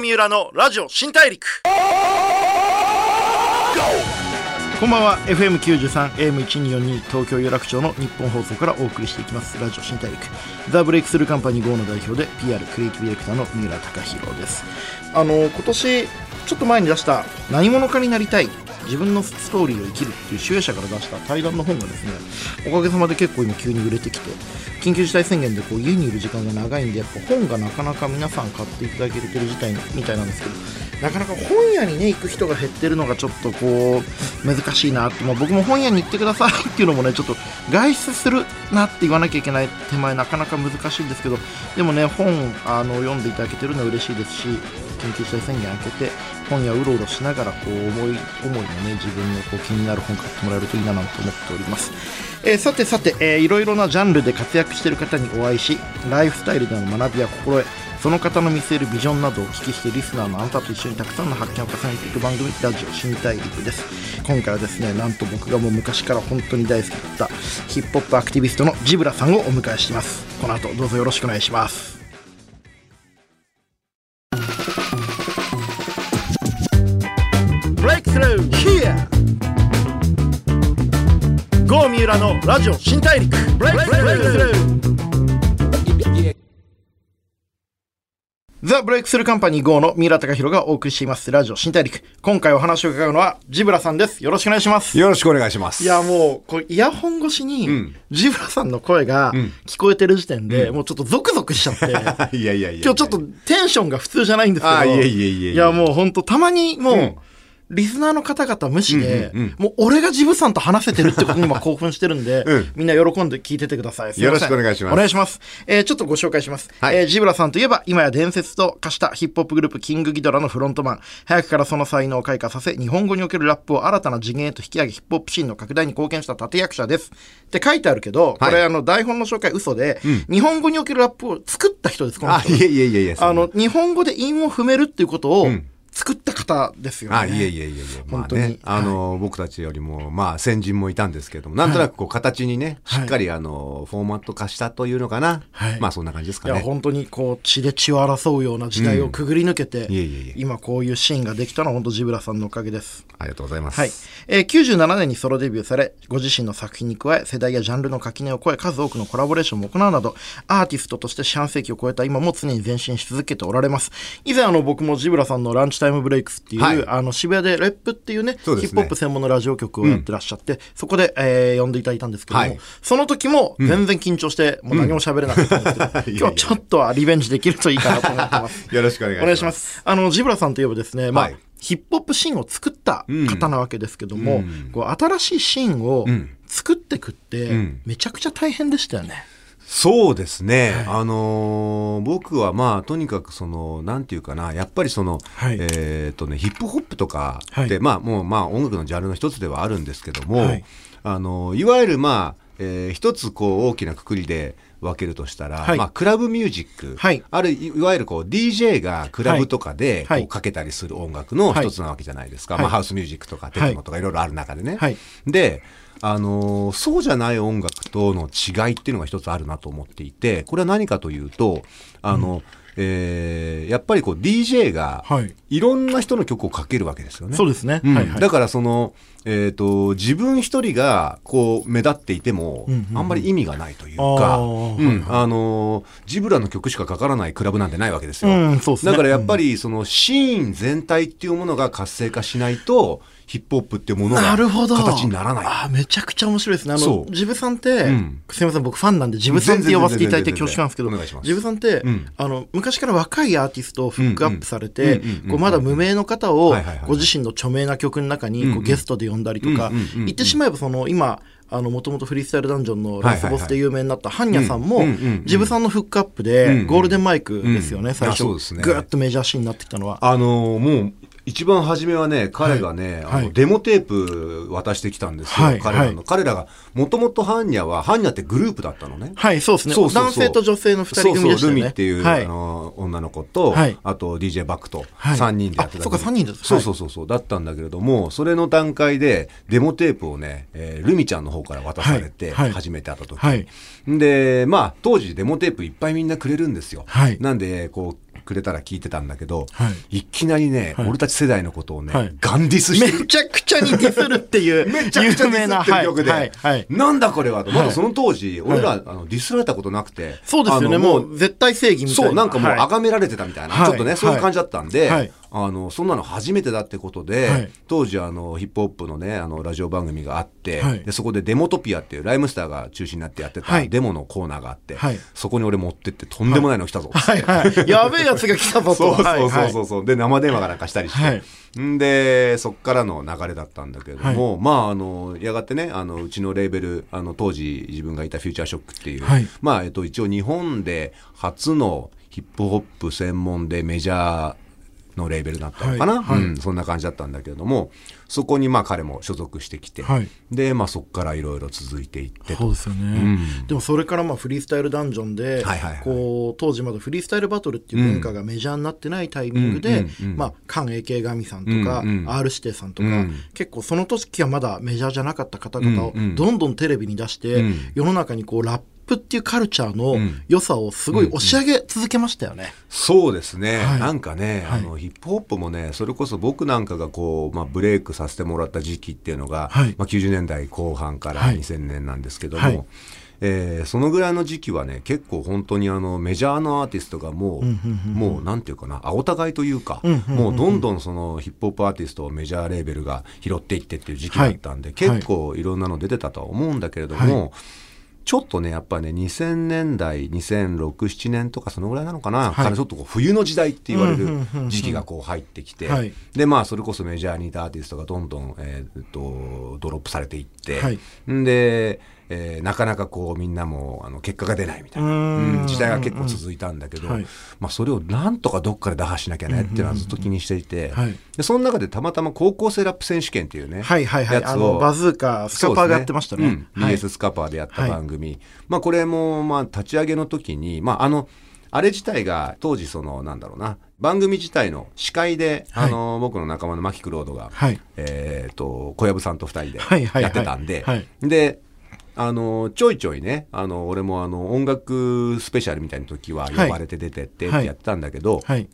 三浦のラジオ新大陸。こんばんは。FM93 AM1242 東京有楽町の日本放送からお送りしていきます。ラジオ新大陸。ザ・ブレイクスルーカンパニー GO の代表で PR クリエイティブディレクターの三浦貴弘です。あの今年ちょっと前に出した何者かになりたい自分のストーリーを生きるっていう主演者から出した対談の本がですねおかげさまで結構今急に売れてきて緊急事態宣言でこう家にいる時間が長いんでやっぱ本がなかなか皆さん買っていただけてる事態みたいなんですけどなかなか本屋にね行く人が減ってるのがちょっとこう難しいなって、まあ、僕も本屋に行ってくださいっていうのもねちょっと外出するなって言わなきゃいけない手前なかなか難しいんですけどでもね本あの読んでいただけてるのは嬉しいですし緊急事態宣言明けて本屋うろうろしながらこう思い思いのね自分のこう気になる本買ってもらえるといいななんて思っております、えーさてさて、えーいろいろなジャンルで活躍している方にお会いしライフスタイルでの学びや心得その方の見据えるビジョンなどをお聞きしてリスナーのあなたと一緒にたくさんの発見を重ねていく番組ラジオ新大陸です。今回はですねなんと僕がもう昔から本当に大好きだったヒップホップアクティビストのジブラさんをお迎えしています。この後どうぞよろしくお願いします。Breakthrough here. 郷三浦のラジオ新大陸。Breakthrough. ザ・ブレイクスルーカンパニー GO の三浦貴弘がお送りしていますラジオ新大陸。今回お話を伺うのはジブラさんです。よろしくお願いします。よろしくお願いします。いやもうこうイヤホン越しに、ん。ジブラさんの声が聞こえてる時点で、もうちょっとゾクゾクしちゃって。いやいやいや。今日ちょっとテンションが普通じゃないんですけど。あいえいえいえいえ。いや、もう本当たまにもう、うんリスナーの方々無視で、うんうんうんもう俺がジブさんと話せてるってことに今興奮してるんで、うんみんな喜んで聞いててください。よろしくお願いしますお願いします。えーちょっとご紹介します。はいえージブラさんといえば、今や伝説と化したヒップホップグループキングギドラのフロントマン。早くからその才能を開花させ、日本語におけるラップを新たな次元へと引き上げ、ヒップホップシーンの拡大に貢献した立役者です。って書いてあるけど、これはいあの台本の紹介嘘で、日本語におけるラップを作った人です、このあ、人。いえいえいえいえ。あの、日本語で韻を踏めるっていうことをん作った方ですよね。あ、いえいえいえいえ。まあ本当にね、あの、僕たちよりも、まあ、先人もいたんですけども、なんとなくこう、形にね、はいしっかりあの、フォーマット化したというのかな。はいまあ、そんな感じですいや、かね。本当にこう、血で血を争うような時代をくぐり抜けて、いえいえいえ今こういうシーンができたのは本当ジブラさんのおかげです。ありがとうございます。はい。えー97年にソロデビューされ、ご自身の作品に加え、世代やジャンルの垣根を越え、数多くのコラボレーションも行うなど、アーティストとして四半世紀を超えた今も常に前進し続けておられます。以前あの、僕もジブラさんのランチタイムブレイクスっていう、はいあの、渋谷でレップっていうね、ねヒップホップ専門のラジオ局をやってらっしゃって、そこで、えー呼んでいただいたんですけども、はいその時も全然緊張して、もう何も喋れなかったんですけど、いやいや今日はちょっとはリベンジできるといいかなと思ってます。よろしくお願いします。お願いしま。す。あの、ジブラさんといえばですね、まあ、はいヒップホップシーンを作った方なわけですけども、うんこう新しいシーンをん作ってくって、んめちゃくちゃ大変でしたよね。そうですね。あのー僕はまあ、とにかくその、なんていうかな、やっぱりその、はい。えっ、とね、ヒップホップとかって、はい。まあ、もうまあ、音楽のジャンルの一つではあるんですけども、はい。あの、いわゆるまあ、えー一つこう、大きなくくりで分けるとしたら、はい。まあ、クラブミュージック、はい。あるい、いわゆるこう、DJ がクラブとかで、はい。こう、かけたりする音楽の一つなわけじゃないですか。はい。まあ、ハウスミュージックとかテクノとかいろいろある中でね。はい。で、あのーそうじゃない音楽との違いっていうのが一つあるなと思っていて、これは何かというと、あの、えーやっぱりこう DJ がはいいろんな人の曲をかけるわけですよね。そうですね。うんはいはい。だからその、えっ、と、自分一人がこう目立っていても、うんうんうんあんまり意味がないというあか、ーうんはいあのージブラの曲しかかからないクラブなんてないわけですよ。うんすねだからやっぱりそのシーン全体っていうものが活性化しないと、ヒップホップっていうものがなるほど。形にならない。あーめちゃくちゃ面白いですね。あの、ジブさんって、うん。すみません、僕ファンなんで、ジブさんって呼ばせていただいて恐縮なんですけどジブさんって、うんあの、昔から若いアーティストをフックアップされてまだ無名の方をご自身の著名な曲の中にこうゲストで呼んだりとか言ってしまえばその、今、あの、もともとフリースタイルダンジョンのラスボスで有名になったハンニャさんもジブさんのフックアップうんで、うん。ゴールデンマイクですよね、うん最初。ぐーっとメジャーシーンになってきたのは。あのーもう、一番初めはね、彼がね、あのはい。デモテープ渡してきたんですよ、はい彼らの。はい。彼らが、もともとハンニャは、ハンニャってグループだったのね。はい、そうですね。そうそう男性と女性の二人組でしたよね。ルミっていう、はい。あの女の子と、はい。あと DJ バックとはい。3人でやってたあそうか三人ですそうそうそうそうだったんだけれどもそれの段階でデモテープをね、えールミちゃんの方から渡されて、初めて会った時、はい。でまあ当時デモテープいっぱいみんなくれるんですよ、はい。なんでこうくれたら聞いてたんだけど、、はい。きなりね、はい。俺たち世代のことをね、はい。ガンディスしてる。めちゃくちゃにディスるっていう めちゃくちゃディスってる曲で、はいはい。はい。なんだこれはと、まはい。だその当時、俺ら、あのディスられたことなくて、そうですよね。もう絶対正義みたいな。そう、なんかもうはい。崇められてたみたいな、はい。ちょっとね、そういう感じだったんで、はいあの、そんなの初めてだってことで、はい。当時あの、ヒップホップのね、あの、ラジオ番組があって、はい。で、そこでデモトピアっていうライムスターが中心になってやってたはい。デモのコーナーがあって、はい。そこに俺持ってって、とんでもないの来たぞっつって、はい。はいやべえやつが来たぞと。そうそうそうそう。そう、で生電話がなんかしたりして、はい。んでそっからの流れだったんだけれども、まああのやがてねあのうちのレーベルあの当時自分がいたフューチャーショックっていう、はい。まあえっと一応日本で初のヒップホップ専門でメジャーのレーベルだったのかな、はい。はい。うん、そんな感じだったんだけれどもそこにまあ彼も所属してきて、はい。でまあそこからいろいろ続いていってと。そうですよね、でもそれからまあフリースタイルダンジョンで、はいはいはい。こう当時まだフリースタイルバトルっていう文化がメジャーになってないタイミングで、うんうんうんまあ菅 AK 神さんとか、うんうん R 指定さんとか、うん結構その時はまだメジャーじゃなかった方々をうんうんどんどんテレビに出して、うん。世の中にこうラップっていうカルチャーのん。良さをすごい押し上げ続けましたよね。そうですね、はい。なんかね、はい。あのヒップホップもねそれこそ僕なんかがこう、まあ、ブレイクさせてもらった時期っていうのが、はい。まあ、90年代後半からはい。2000年なんですけども、はい。えーそのぐらいの時期はね結構本当にあのメジャーのアーティストがもう、もうなんていうかな青互いというか、うんうんうん。うんもうどんどんそのヒップホップアーティストをメジャーレーベルが拾っていってっていう時期だったんで、はい。結構いろんなの出てたとは思うんだけれども、はちょっとね、やっぱね、2000年代、2006、7年とかそのぐらいなのかな、はい。ちょっとこう冬の時代って言われる時期がこう入ってきて、はい。で、まあ、それこそメジャーにいたアーティストがどんどん、えーっと、ドロップされていって、はい。んで、えーなかなかこうみんなもあの結果が出ないみたいな、時代が結構続いたんだけど、はい。まあ、それをなんとかどっかで打破しなきゃねっていうのはずっと気にしていて、はい。でその中でたまたま高校生ラップ選手権っていうね、はいはいはい。やつをバズーカ、スカパーがやってましたね。そうん。はい。BS スカパーでやった番組、まあこれもまあ立ち上げの時にまああのあれ自体が当時そのなんだろうな番組自体の司会で、はい。あの僕の仲間のマキクロードが、はい。えっ、と小籔さんと二人ではいはいはい。やってたんで、はい。であのちょいちょいねあの俺もあの音楽スペシャルみたいな時は呼ばれて出てってってやってたんだけど、はい。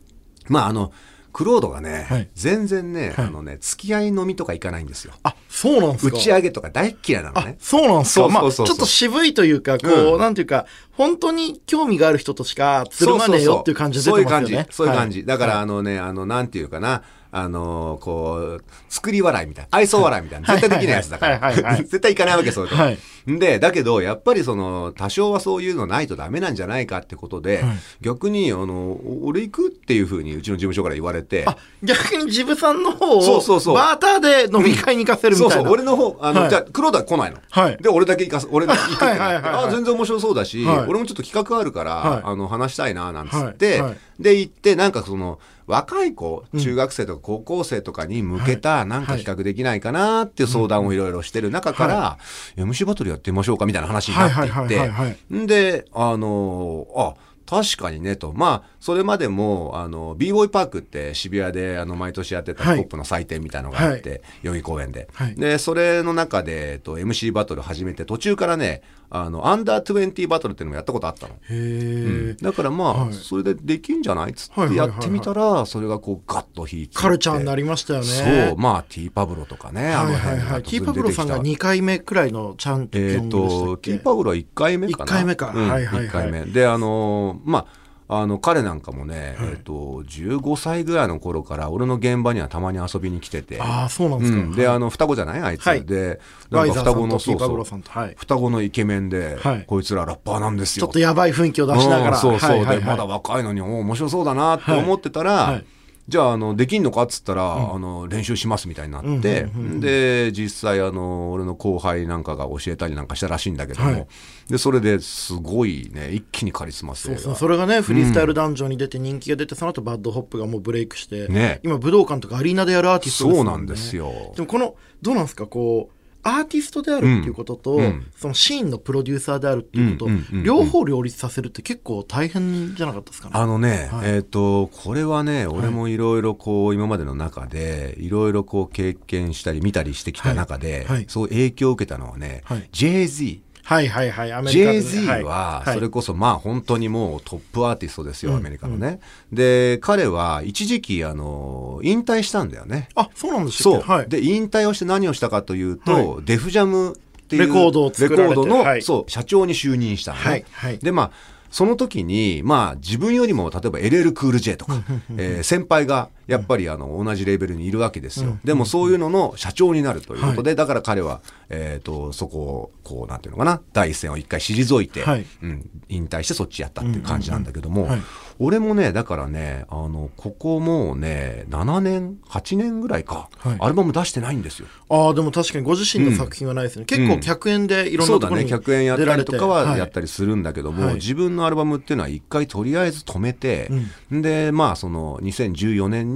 まああのクロードがね、はい。全然ね、はい。あのね付き合い飲みとか行かないんですよ。あ、そうなんですか？打ち上げとか大っ嫌いなのあね、。そうなんですか？ちょっと渋いというか、こう、うん。なんていうか、本当に興味がある人としかつるまねえよっていう感じでそういう感じ出てますよね。。そういう感じ。だから、はい。あのね、あの、なんていうかな、あの、こう、作り笑いみたいな、愛想笑いみたいな、はい。絶対できないやつだから。はい。はい。はい。はい。絶対いかないわけ、そういうとこ。はいで、だけど、やっぱりその、多少はそういうのないとダメなんじゃないかってことで、はい。逆に、あの、俺行くっていうふうに、うちの事務所から言われて、あ、逆にジブさんの方を、そうそうそう。バーターで飲み会に行かせるみたいな。そうそう、俺の方、あの、はい。じゃあ、黒田来ないの。はい。で、俺だけ行かす、俺だけ行くってあ、全然面白そうだし、はい。俺もちょっと企画あるから、はい。あの、話したいな、なんつって、で、行って、なんかその、若い子、中学生とか高校生とかに向けた、なんか企画できないかなっていう相談をいろいろしてる中から、MC バトルやってみましょうかみたいな話になっていてはいはいはい、んで、あの、あ、確かにねと。まあ、それまでも、あの、b ボーイパークって渋谷で、あの、毎年やってたヒップの祭典みたいのがあって、代々木公園で。はいで、それの中で、えっと、MC バトル始めて、途中からね、あの、アンダー20バトルっていうのもやったことあったの。へえ、だからまあ、はいそれでできんじゃない？っつってやってみたら、それがこうガッと引いてカルチャーになりましたよね。そう、まあ、ティーパブロとかね、あはいのはいはい。辺が突然キーパブロさんが出てき2回目くらいのチャンピオンでしたと、っけティーパブロは1回目かな。一回目かうんはいはいはい一回目。で、あのーまあ、あの彼なんかもね、えっと15歳ぐらいの頃から俺の現場にはたまに遊びに来てて、ああ、そうなんですか。うん、であの双子じゃない？あいつ、はい。でなんか双子のそうそう。双子のイケメンで、はい。こいつらラッパーなんですよ。ちょっとやばい雰囲気を出しながら。うんそうそう、はいはいはい。でまだ若いのにお面白そうだなって思ってたら、はいはいじゃああのできんのかっつったら、あの練習しますみたいになって、で実際あの俺の後輩なんかが教えたりなんかしたらしいんだけども、はい。でそれですごいね一気にカリスマ性が。そうそう。それがねフリースタイルダンジョンに出て人気が出て、その後バッドホップがもうブレイクして、ね。今武道館とかアリーナでやるアーティストですね。そうなんですよ。でもこのどうなんですかこうアーティストであるっていうことと、うん。うん。そのシーンのプロデューサーであるっていうこと、両方両立させるって結構大変じゃなかったですかね？あのね、はい。えっ、と、これはね、俺もいろいろこう、今までの中で、い。ろいろこう経験したり見たりしてきた中で、はい。はい。そう影響を受けたのはね、はい。Jay-Z。はいはいはい。アメリカで Jay-Z は、それこそまあ本当にもうトップアーティストですよ、アメリカのね。で、彼は一時期、あの、引退したんだよね。あ、そうなんですそう。はい。で、引退をして何をしたかというと、デフジャムっていうレコードをレコードの、はいそう、社長に就任したのね。はいはいで、まあ、その時に、まあ、自分よりも、例えば LL クール J とか、えー先輩が、やっぱり、あの、同じレベルにいるわけですよ。でも、そういうのの社長になるということで、だから彼は、えっ、と、そこを、こう、なんていうのかな、第一線を一回退いて、はい。うん、引退してそっちやったっていう感じなんだけども、はい。俺もね、だからね、あの、ここもうね、7年、8年ぐらいか、はい。アルバム出してないんですよ。ああ、でも確かにご自身の作品はないですね。結構客演でいろんそうだね、なところに100円やったりとかはやっり。たりするんだけども、はい。自分のアルバムっていうのは一回とりあえず止めて、で、まあその2014年に、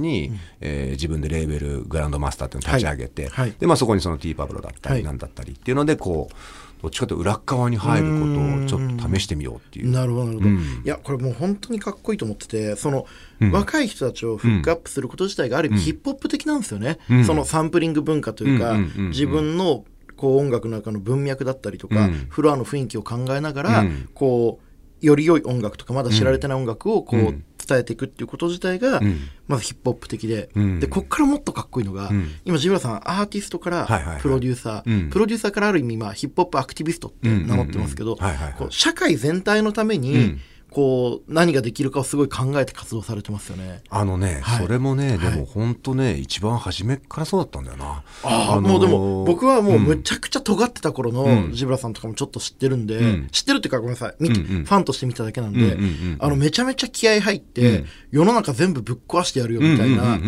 えー自分でレーベルグランドマスターっていうのを立ち上げて、はい。はい。で、まあそこにその T パブロだったはい。りなんだったりっていうので、こう、どっちかというと裏っ側に入ることをちょっと試してみようっていう。なるほど、なるほど。うん。いや、これもう本当にかっこいいと思ってて、その、若い人たちをフックアップすること自体がある意味ヒップホップ的なんですよね。うん。そのサンプリング文化というか、うんうんうんうん自分のこう音楽の中の文脈だったりとか、うん。フロアの雰囲気を考えながら、うん。こう、より良い音楽とか、まだ知られてない音楽をこう、うん伝えていくっていうこと自体が、うん。まずヒップホップ的で、うん。で、こっからもっとかっこいいのが、うん。今、ジブラさん、アーティストからプロデューサー、うん。プロデューサーからある意味、まあ、ヒップホップアクティビストって名乗ってますけど、社会全体のために、うんこう、何ができるかをすごい考えて活動されてますよね。あのね、はい。それもね、ではい。も本当ね、一番初めからそうだったんだよな。ああ、のーもうでも、僕はもうむちゃくちゃ尖ってた頃うのん。ジブラさんとかもちょっと知ってるんで、うん。知ってるっていうかごめんなさい、うんうん。ファンとして見ただけなんで、うんうんうんうん。あの、めちゃめちゃ気合入って、うん。世の中全部ぶっ壊してやるよみたいな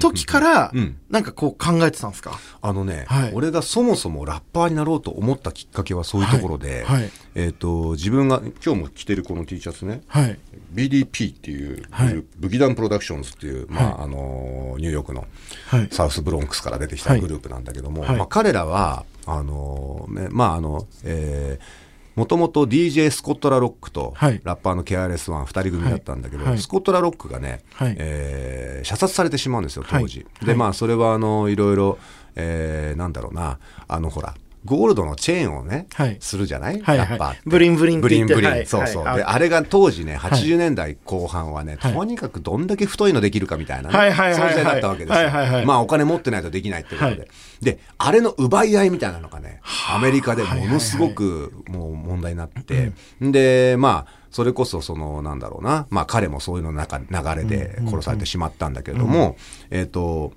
時からうん、なんかこう考えてたんですか？あのね、はい。俺がそもそもラッパーになろうと思ったきっかけはそういうところで、はい。はいえっ、と、自分が、今日も着てるこの T シャツね、はい。BDP っていう、はい。ブギダンプロダクションズっていう、まあ、あのーニューヨークのはい。サウスブロンクスから出てきはい。たグループなんだけども、はい。まあ、彼らは、あのーねまあ、あの、えーもともと DJ スコットラロックとはい。ラッパーのケアレスワン2人組だったんだけど、はい。はい。スコットラロックがね、はい。えー射殺されてしまうんですよ当時、はい。でまあそれはあのいろいろ、えーなんだろうなあのほらゴールドのチェーンをね、はい。するじゃない、はいラッパーブリンブリンって。ブリンブリン、そうそう、であれが当時ね80年代後半はね、はい。とにかくどんだけ太いのできるかみたいなね、はいはいはいはい。そういう時代だったわけですよ、はいはいはい。まあお金持ってないとできないってことで、はい。であれの奪い合いみたいなのがねアメリカでものすごくもう問題になって、でまあそれこそそのなんだろうな、まあ、彼もそういうの中流れで殺されてしまったんだけれども、えっ、と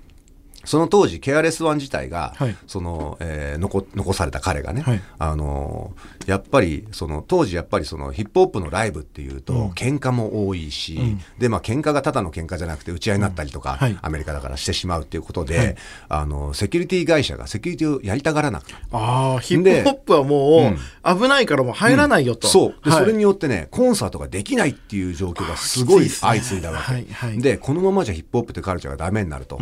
その当時、ケアレスワン自体が、はい。その、えー残、残された彼がね、はい。あのーやっぱり、その、当時やっぱりその、ヒップホップのライブっていうと、うん。喧嘩も多いし、で、まあ、喧嘩がただの喧嘩じゃなくて、打ち合いになったりとか、はい。アメリカだからしてしまうっていうことで、はい。あの、セキュリティ会社がセキュリティをやりたがらなく。ああ、ヒップホップはもう、危ないからもう入らないよと。そう。で、はい。それによってね、コンサートができないっていう状況がすごい相次いだわけ。で、このままじゃヒップホップってカルチャーがダメになると、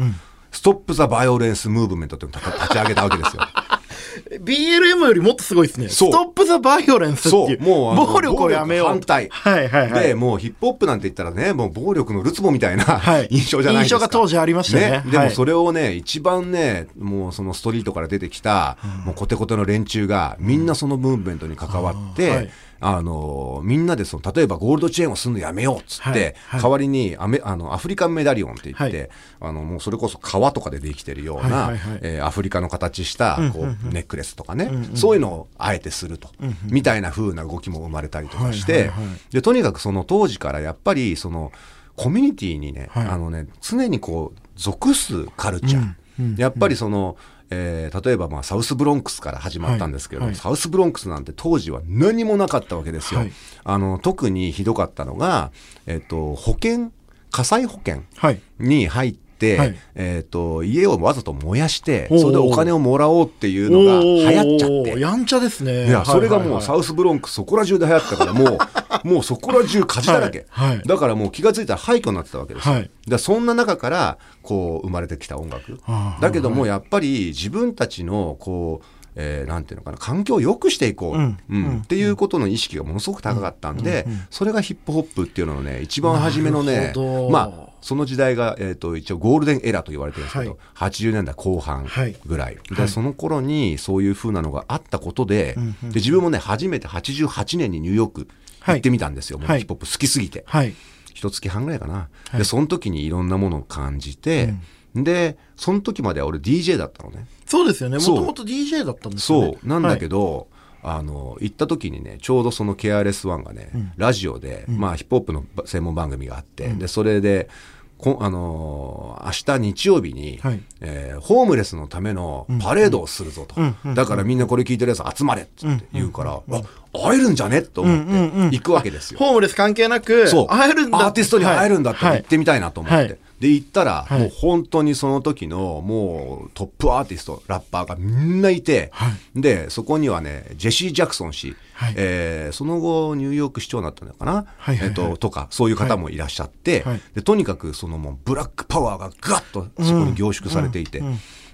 Stop the Violence Movement って立ち上げたわけですよ。BLM よりもっとすごいですね。 Stop the Violence っていう。もう暴力をやめよう。反対はいはいはい。で、もうヒップホップなんて言ったらね、もう暴力のるつぼみたいな、はい印象じゃないですか。印象が当時ありましたねではいもそれをね、一番ね、もうそのストリートから出てきた、もうコテコテの連中が、みんなそのムーブメントに関わって、はいあのみんなでその例えばゴールドチェーンをするのやめようっつって、はいはい。代わりにアメあのアフリカンメダリオンって言って、はい。あのもうそれこそ革とかでできてるような、はいはいはい。えーアフリカの形したこう、ネックレスとかね、そういうのをあえてすると、みたいな風な動きも生まれたりとかして、はいはいはい。でとにかくその当時からやっぱりそのコミュニティにね、はい。あのね常にこう属すカルチャー、やっぱりその、えー例えばまあサウスブロンクスから始まったんですけど、はいはいサウスブロンクスなんて当時は何もなかったわけですよ。はいあの特にひどかったのが、えっと保険火災保険はい。に入って、はいえっと家をわざと燃やしてそれでお金をもらおうっていうのが流行っちゃって。やんちゃですね。いや、それがもうサウウスブロンクスそこら中で流行ったから、もう、もうそこら中火事だらけ。はいはいだからもう気がついたら廃墟になってたわけですよ。はいだそんな中から、こう、生まれてきた音楽は。あだけども、やっぱり自分たちの、こう、えーなんていうのかな、環境を良くしていこう、うんうんっていうことの意識がものすごく高かったんで、それがヒップホップっていうののね、一番初めのなねまあ、その時代が、えー、と一応ゴールデンエラーと言われてるんですけど、はい。80年代後半はい。ぐらい、ではい。その頃にそういう風なのがあったことで,、で自分もね初めて88年にニューヨーク行ってみたんですよ、もうはい。ヒップホップ好きすぎて。はい。一月半ぐらいかな、はい。でその時にいろんなものを感じて、でその時までは俺 DJ だったのねそうですよね。もともと DJ だったんですよね。そう。なんだけど。ど、あの行った時にねちょうどその KRS-1 がね、ラジオで、まあ、ヒップホップの専門番組があって、でそれでこあのー明日日曜日に、はい。えーホームレスのためのパレードをするぞと、うん。うん。だからみんなこれ聞いてるやつ集まれっつって言うから、あ会えるんじゃね？と思ってうん。うん。うん。行くわけですよ。ホームレス関係なく、会えるんだ。アーティストに会えるんだったらはい。行ってみたいなと思って、はいで行ったら、はい。もう本当にその時のもうトップアーティストラッパーがみんないて、はでそこにはねジェシー・ジャクソン氏、はい。えーその後ニューヨーク市長になったのかな、はいはいはい。えっととかそういう方もいらっしゃって、はい。でとにかくそのもうブラックパワーがガッとそこに凝縮されていて。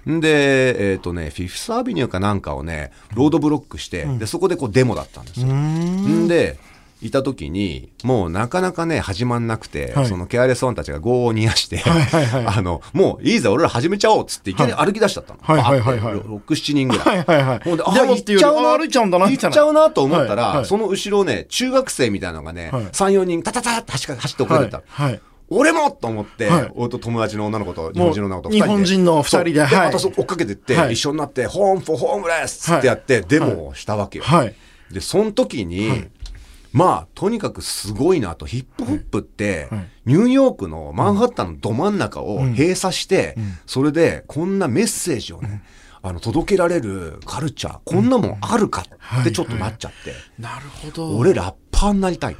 で、えっ、とね、 Fifth Avenue かなんかをね、ロードブロックして、で、そこでこうデモだったんですよ。ん。で、いた時に、もうなかなかね、始まんなくて、はい。その KRS-One たちが業を煮やして、はいはいはい。あの、もういいぜ、俺ら始めちゃおうっつって、い。きなり歩き出しちゃったの。はいはいはいはい。バーって6、7人ぐらい。はいはいはい。ほんで、あ、行っちゃうな。あ歩いちゃうんだな。行っちゃうなと思ったら、はいはい。その後ろね、中学生みたいなのがね、はい。3、4人、タタタって走って遅れてた。はいはい。俺もと思って、はい。俺と友達の女の子と日本人の女の子と二人で。日本人の二人でそう。はい。また追っかけてって、はい。一緒になって、ホームフォーホームレスってやって、デモをしたわけよ。はい。で、その時に、まあ、とにかくすごいなと、ヒップホップって、はいニューヨークのマンハッタンのど真ん中を閉鎖して、それでこんなメッセージをね、あの、届けられるカルチャー、こんなもんあるかってちょっとなっちゃって、なるほど。俺ラッパーになりたい。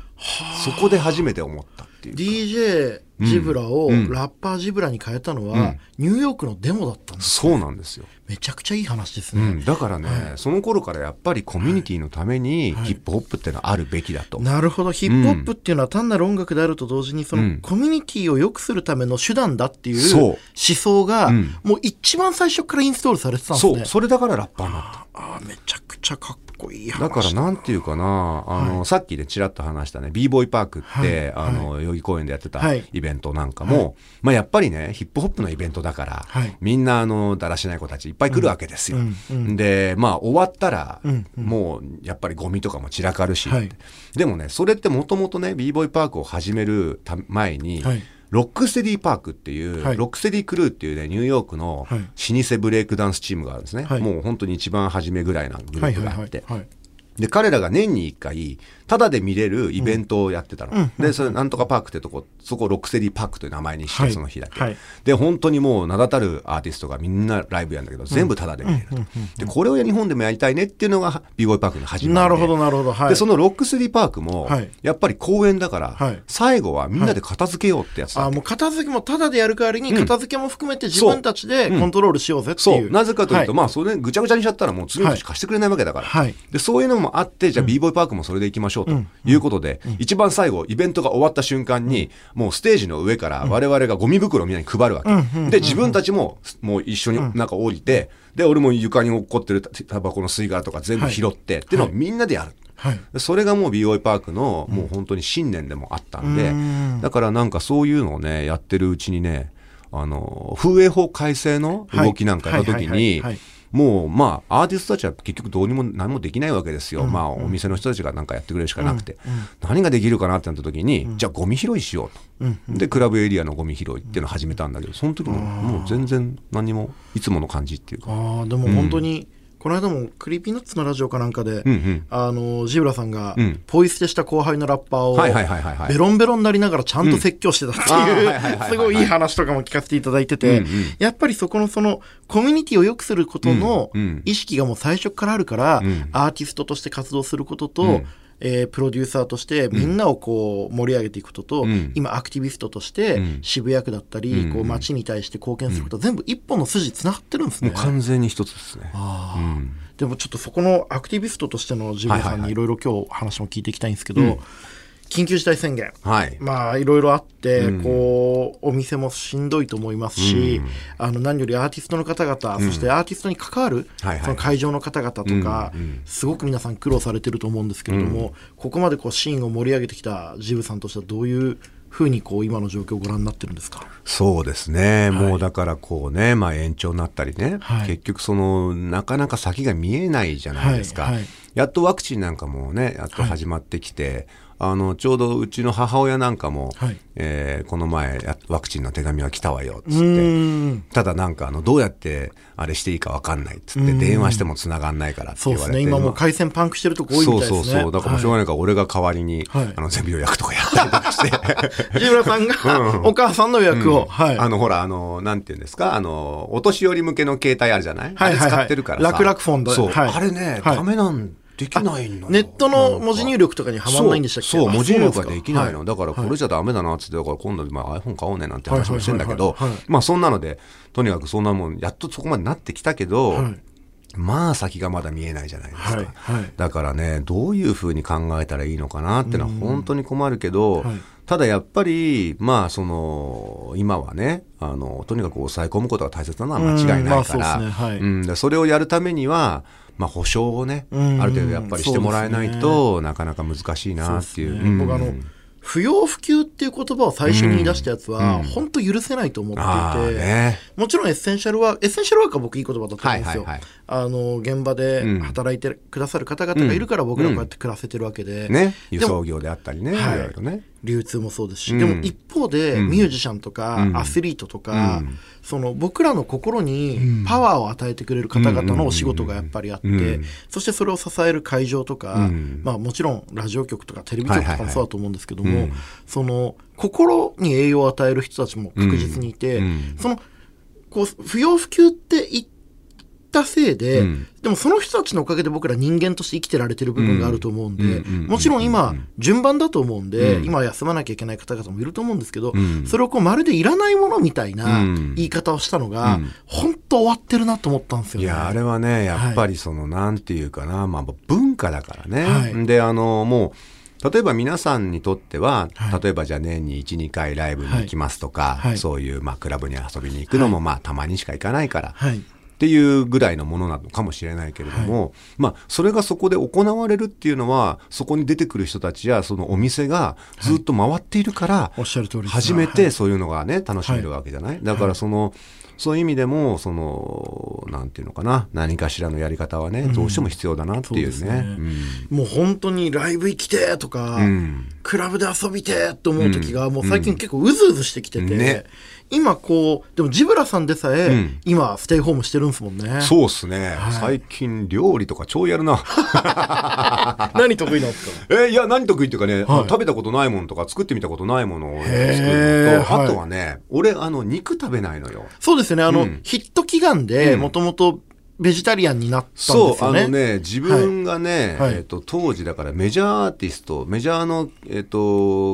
そこで初めて思ったっていうか。DJ ジブラをうんラッパージブラに変えたのは、うんニューヨークのデモだったんです。そうなんですよ。めちゃくちゃいい話ですね。うん、だからね、その頃からやっぱりコミュニティのためにはいヒップホップっていうのはあるべきだと。なるほど。ヒップホップっていうのは単なる音楽であると同時に、そのうんコミュニティを良くするための手段だっていう思想が、うんもう一番最初からインストールされてたんですね。そう、それだからラッパーになった。ああ、めちゃくちゃかっこいい話。だからなんていうかな、あの、さっきでちらっと話したね、b ボーイパークって、はい。あの、代々木公園でやってたはい。イベントなんかも、まあやっぱりね、ヒップホップのイベントだから、はい。みんなあの、だらしない子たちいっぱい来るわけですよ。うんうん。で、まあ終わったら、うんもうやっぱりゴミとかも散らかるし、はい。でもね、それってもともとね、b ボーイパークを始めるた前に、はいロックステディパークっていう、はいロックステディクルーっていうね、ニューヨークのはい老舗ブレイクダンスチームがあるんですね。はいもう本当に一番初めぐらいなグループがあって。はいはいで、彼らが年に一回、ただで見れるイベントをやってたの。うんで、それ、なんとかパークってとこ、そこ、ロックセディパークという名前にして、はいその日だけ、はいで、本当にもう名だたるアーティストがみんなライブやるんだけど、全部ただで見れると。で、これを日本でもやりたいねっていうのが、b ボーイパークの始まりで。なるほど、なるほど。はい。で、そのロックセディパークも、はいやっぱり公園だから、はい最後はみんなで片付けようってやつだあもう片付けもただでやる代わりに、片付けも含めて自分たちでコントロールしようぜっていう。そう。なぜかというと、はまあ、それぐちゃぐちゃにしちゃったらもう次の年貸してくれないわけだから。はいで、そういうのもあって、じゃあ、b ボーイパークもそれで行きましょうということで、一番最後、イベントが終わった瞬間に、もうステージの上から我々がゴミ袋をみんなに配るわけ。で、自分たちも、もう一緒になん。か降りて、で、俺も床に落っこってるタバコの吸い殻とか全部拾って、っていうのをみんなでやる。はい。でそれがもう b ボーイパークのもう本当に信念でもあったんで、うん。だからなんかそういうのをね、やってるうちにね、あの、風営法改正の動きなんかやった時にはい、もうまあアーティストたちは結局どうにも何もできないわけですよ。まあお店の人たちがなんかやってくれるしかなくて。何ができるかなってなった時に、じゃあゴミ拾いしようと。で、クラブエリアのゴミ拾いっていうのを始めたんだけど、その時ももう全然何もいつもの感じっていうか。ああ、でも本当に、この間も Creepy Nuts のラジオかなんかで、うんうん。あの、ジブラさんがうん、ポイ捨てした後輩のラッパーを、ベロンベロンになりながらちゃんと説教してたっていいうはいはいはい、すごいいい話とかも聞かせていただいててうんうん、やっぱりそこのその、コミュニティを良くすることのうんうん。意識がもう最初からあるからん、アーティストとして活動することとうん、えープロデューサーとしてみんなをこう盛り上げていくことと、うん。今アクティビストとしてうん。渋谷区だったり、うん。こう街に対して貢献すること、全部一本の筋つながってるんですね。もう。完全に一つですね。あでもちょっとそこのアクティビストとしてのジブラさんはいはいはい。にいろいろ今日話も聞いていきたいんですけど、うん緊急事態宣言。はい。まあいろいろあって、うん。こうお店もしんどいと思いますし、あの何よりアーティストの方々、そしてアーティストに関わる、はいはい。その会場の方々とか、うんうんすごく皆さん苦労されてると思うんですけれども、ここまでこうシーンを盛り上げてきたジブさんとしてはどういうふうにこう今の状況をご覧になってるんですか？そうですね、もうだからこうね、まあ、延長になったりね、はい。結局その、なかなか先が見えないじゃないですか、はいはい。やっとワクチンなんかもね、やっと始まってきて、あのちょうどうちの母親なんかも、はい。えーこの前や、ワクチンの手紙が来たわよっつうって。ただなんかあのどうやってあれしていいかわかんないっつって電話しても繋がんないからって言われて。ね。今もう回線パンクしてるとこ多いみたいですね。そうそうそう。だからしょうがない。から俺が代わりに、はい。あの全部予約とかやったりとかして。藤村さんがお母さんの予約を、はい。あのほらあのなんていうんですか？あのお年寄り向けの携帯あるじゃない、はいはいはい。あれ使ってるからさ。楽々フォンで。そう、はい。あれね、はい。ダメなんできないのよネットの文字入力とかにはまんないんでしたっけ？そう文字入力がですきないの、かだからこれじゃダメだなっつってだから今度、まあ、iPhone 買おうねなんて話もしてんだけどまあそんなのでとにかくそんなもんやっとそこまでなってきたけど、はい。まあ先がまだ見えないじゃないですか、はいはい。だからねどういうふうに考えたらいいのかなってのは本当に困るけど、はい。ただやっぱりまあその今はねあのとにかく抑え込むことが大切なのは間違いないから、それをやるためにはまあ、保証をね、うんある程度やっぱりしてもらえないと、なかなか難しいなっていう。そうね。うん。僕あの不要不急っていう言葉を最初に言い出したやつは、本当許せないと思ってあいて、ーね。もちろんエッセンシャルワーク、エッセンシャルワークは僕いい言葉だと思うんですよ。はいはいはいあの、現場で働いてくださる方々がいるから僕らこうやって暮らせてるわけで、ね、輸でも送業であったりね、いはい。ろいろね。流通もそうですし、うん。でも一方で、ミュージシャンとか、うん。アスリートとか、うん。その僕らの心にパワーを与えてくれる方々のお仕事がやっぱりあって、うん。そしてそれを支える会場とか、うん。まあもちろんラジオ局とかテレビ局とかもそうだと思うんですけども、うん。その心に栄養を与える人たちも確実にいて、うん。うん。そのこう不要不急って言ったせいで、うん。でもその人たちのおかげで僕ら人間として生きてられてる部分があると思うんで、もちろん今、順番だと思うんで、うん。今休まなきゃいけない方々もいると思うんですけど、うん。それをこうまるでいらないものみたいなうん。言い方をしたのが、うん。本当終わってるなと思ったんですよね。いや、あれはね、やっぱりその、なんていうかな、まあ、文化だからね。はい。で、あの、もう、例えば皆さんにとっては、はい。例えばじゃあ年に1、2回ライブに行きますとか、はい。はい。そういう、まあ、クラブに遊びに行くのも、まあ、たまにしか行かないから、はい。っていうぐらいのものなのかもしれないけれども、まあ、それがそこで行われるっていうのは、そこに出てくる人たちや、そのお店がずっと回っているから、おっしゃる通りです。初めはい。てそういうのがね、楽しめるわけじゃない、だからその、そういう意味でも、その、なんていうのかな、何かしらのやり方はね、どうしても必要だなっていうそうですね。ねもう本当にライブ行きてーとか、うん。クラブで遊びてーと思う時が、もう最近結構うずうずしてきてて、ね今こう、でもジブラさんでさえ、うん。今ステイホームしてるんですもんね。そうっすね、はい。最近料理とか超やるな。何得意なんですか？えいや、何得意っていうかね、はい。食べたことないものとか作ってみたことないものを作るのと、はい。あとはね、俺、あの、肉食べないのよ。そうですよね。あの、うん。ヒット祈願で、うん。もともとベジタリアンになったんですそう、よね。あのね、自分がね、はい。はいえっ、と、当時だからメジャーアーティスト、メジャーの、えっ、と、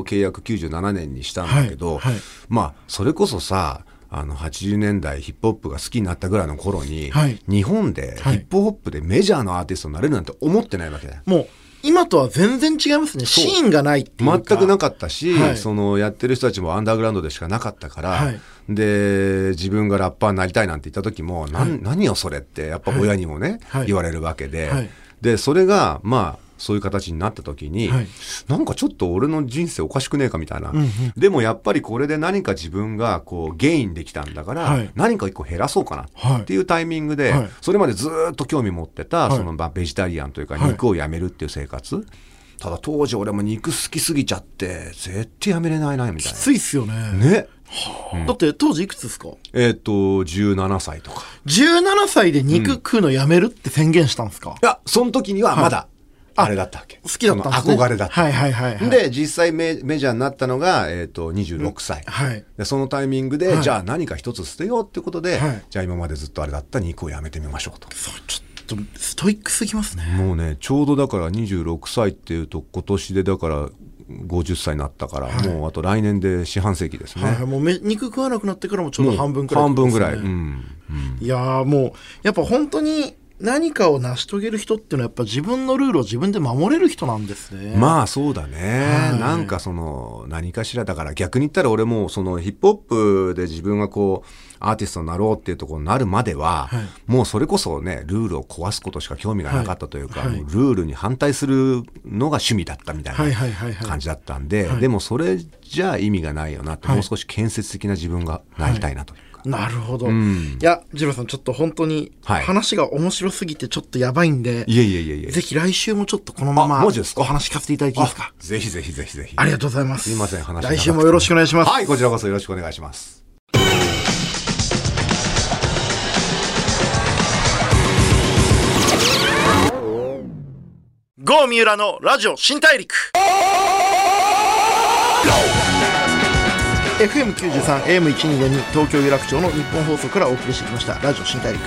契約97年にしたんだけど、はい。はい。まあ、それこそさ、あの、80年代ヒップホップが好きになったぐらいの頃に、はい。日本でヒはい。ップホップでメジャーのアーティストになれるなんて思ってないわけだよ。もう、今とは全然違いますね。シーンがないっていうか。全くなかったし、はい。そのやってる人たちもアンダーグラウンドでしかなかったから、はい。で自分がラッパーになりたいなんて言った時も、なん何よそれってやっぱ親にもね、はい。言われるわけで、はい。でそれがまあそういう形になった時に、はい。なんかちょっと俺の人生おかしくねえかみたいな、んうん。でもやっぱりこれで何か自分がこうゲインできたんだから、はい。何か一個減らそうかなはいっていうタイミングで、はい。それまでずーっと興味持ってた、はい。そのまあベジタリアンというかはい。肉をやめるっていう生活、ただ当時俺も肉好きすぎちゃって絶対やめれないなみたいきついっすよね。なねだって当時いくつですか？えっ、と17歳とか ?17 歳で肉食うのやめるって宣言したんですか、いやその時にはまだ、ああれだったわけ好きだったんですね。憧れだった、はいはいはい、はい。、で実際メメジャーになったのが、えー、と26歳、はい。でそのタイミングで、はいじゃあ何か一つ捨てようってことで、はいじゃあ今までずっとあれだった肉をやめてみましょうと。そう、ちょっと、ストイックすぎますね。もうねちょうどだから26歳っていうと今年でだから50歳になったから、はいもうあと来年で四半世紀ですね。はい、もうめ肉食わなくなってからもちょうど半分くらい、半分ぐらい。うんうんいやーもう、やっぱ本当に、何かを成し遂げる人っていうのはやっぱ自分のルールを自分で守れる人なんですね。まあそうだね、はい。なんかその何かしらだから逆に言ったら俺もそのヒップホップで自分がこうアーティストになろうっていうところになるまでは、はい。もうそれこそねルールを壊すことしか興味がなかったというか、はい。ルールに反対するのが趣味だったみたいはいな。感じだったんで、はい。でもそれじゃあ意味がないよなって、はい。もう少し建設的な自分がなりたいなと。いうか。なるほど。んいや、ジローさんちょっと本当にはい話が面白すぎてちょっとやばいんで、いえいえいえいえぜひ来週もちょっとこのまあまお話聞かせていただいていいですか？あぜひぜひぜひぜひ。ありがとうございます。すいません話来週もよろしくお願いします。はい、こちらこそよろしくお願いします。ゴー三浦のラジオ新大陸 FM93、AM1242 東京有楽町の日本放送からお送りしてきましたラジオ新大陸。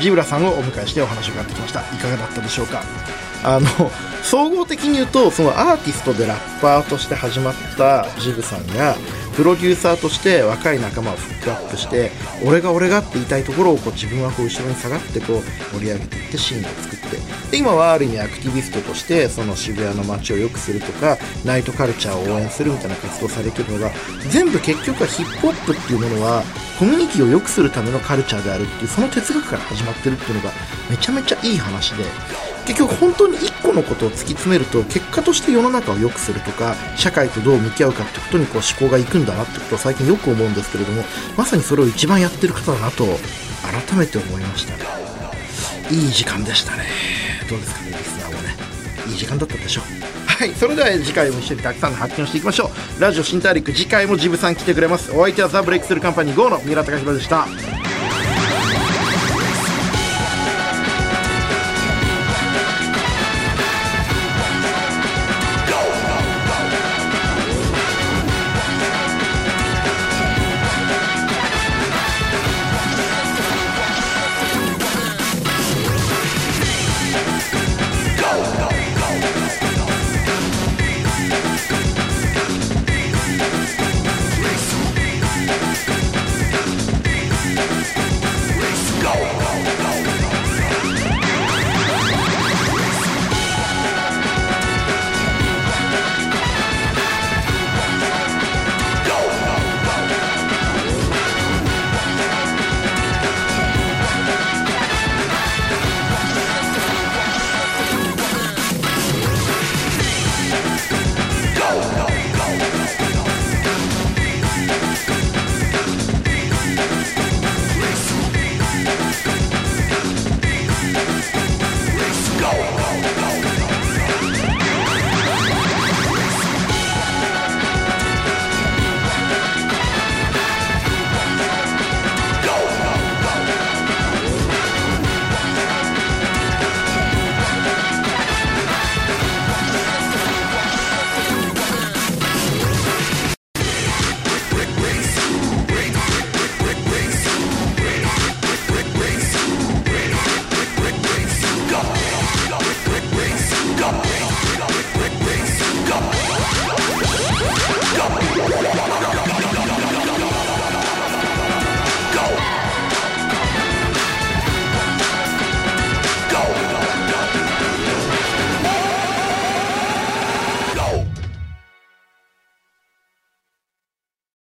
ジブラさんをお迎えしてお話を伺ってきました。いかがだったでしょうか？あの総合的に言うとそのアーティストでラッパーとして始まったジブさんがプロデューサーとして若い仲間をフックアップして俺が俺がって言いたいところをこう自分はこう後ろに下がってこう盛り上げていってシーンを作って。で今はある意味アクティビストとしてその渋谷の街を良くするとかナイトカルチャーを応援するみたいな活動されてるのが全部結局はヒップホップっていうものはコミュニティを良くするためのカルチャーであるっていうその哲学から始まってるっていうのがめちゃめちゃいい話で。結局本当に一個のことを突き詰めると結果として世の中を良くするとか社会とどう向き合うかってことにこう思考がいくんだなってことを最近よく思うんですけれどもまさにそれを一番やってる方だなと改めて思いましたね。いい時間でしたね。どうですかねリスナーもね。いい時間だったでしょう。はいそれでは次回も一緒にたくさんの発見をしていきましょう。ラジオ新大陸次回もジブさん来てくれます。お相手はザ・ブレイクスルーカンパニー GO の三浦貴弘でした。go, go, go, go.